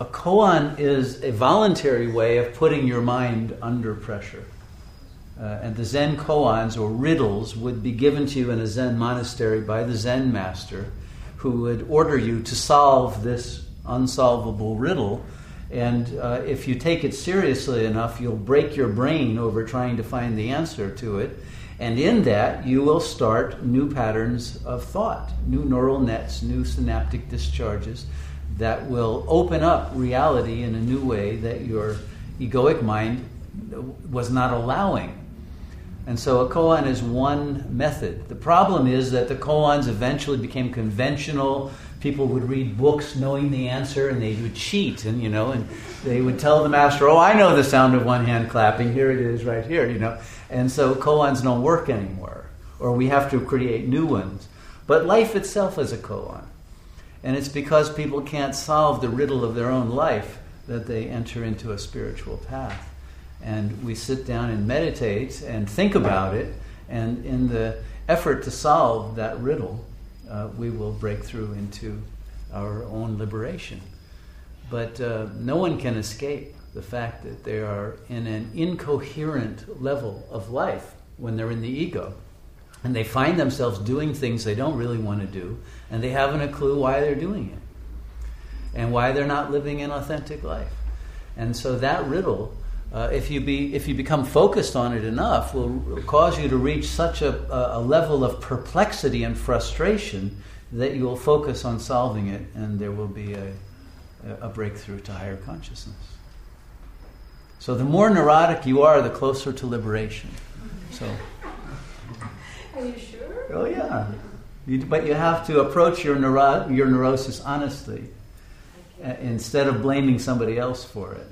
a koan is a voluntary way of putting your mind under pressure. Uh, and the Zen koans or riddles would be given to you in a Zen monastery by the Zen master who would order you to solve this unsolvable riddle. And uh, if you take it seriously enough, you'll break your brain over trying to find the answer to it. And in that, you will start new patterns of thought, new neural nets, new synaptic discharges that will open up reality in a new way that your egoic mind was not allowing. And so a koan is one method. The problem is that the koans eventually became conventional. People would read books knowing the answer and they would cheat and you know and they would tell the master, "Oh, I know the sound of one hand clapping. Here it is right here," you know. And so koans don't work anymore or we have to create new ones. But life itself is a koan. And it's because people can't solve the riddle of their own life that they enter into a spiritual path. And we sit down and meditate and think about it, and in the effort to solve that riddle, uh, we will break through into our own liberation. But uh, no one can escape the fact that they are in an incoherent level of life when they're in the ego. And they find themselves doing things they don't really want to do, and they haven't a clue why they're doing it and why they're not living an authentic life. And so that riddle, uh, if, you be, if you become focused on it enough, will cause you to reach such a, a level of perplexity and frustration that you will focus on solving it, and there will be a, a breakthrough to higher consciousness. So the more neurotic you are, the closer to liberation. So. Are you sure? Oh yeah. You, but you have to approach your, neuro- your neurosis honestly uh, instead of blaming somebody else for it.